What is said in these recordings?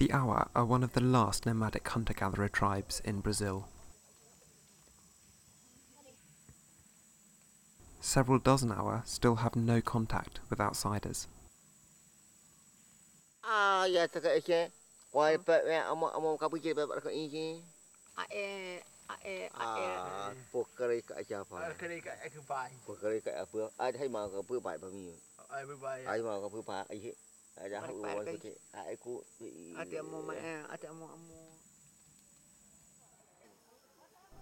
The Awa are one of the last nomadic hunter gatherer tribes in Brazil. Several dozen Awa still have no contact with outsiders. Ah, yeah, Aku ada ada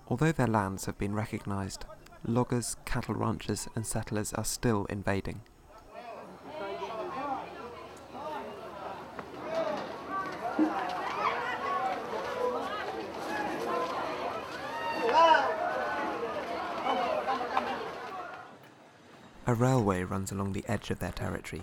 Although their lands have been recognized, loggers, cattle ranchers and settlers are still invading. A railway runs along the edge of their territory,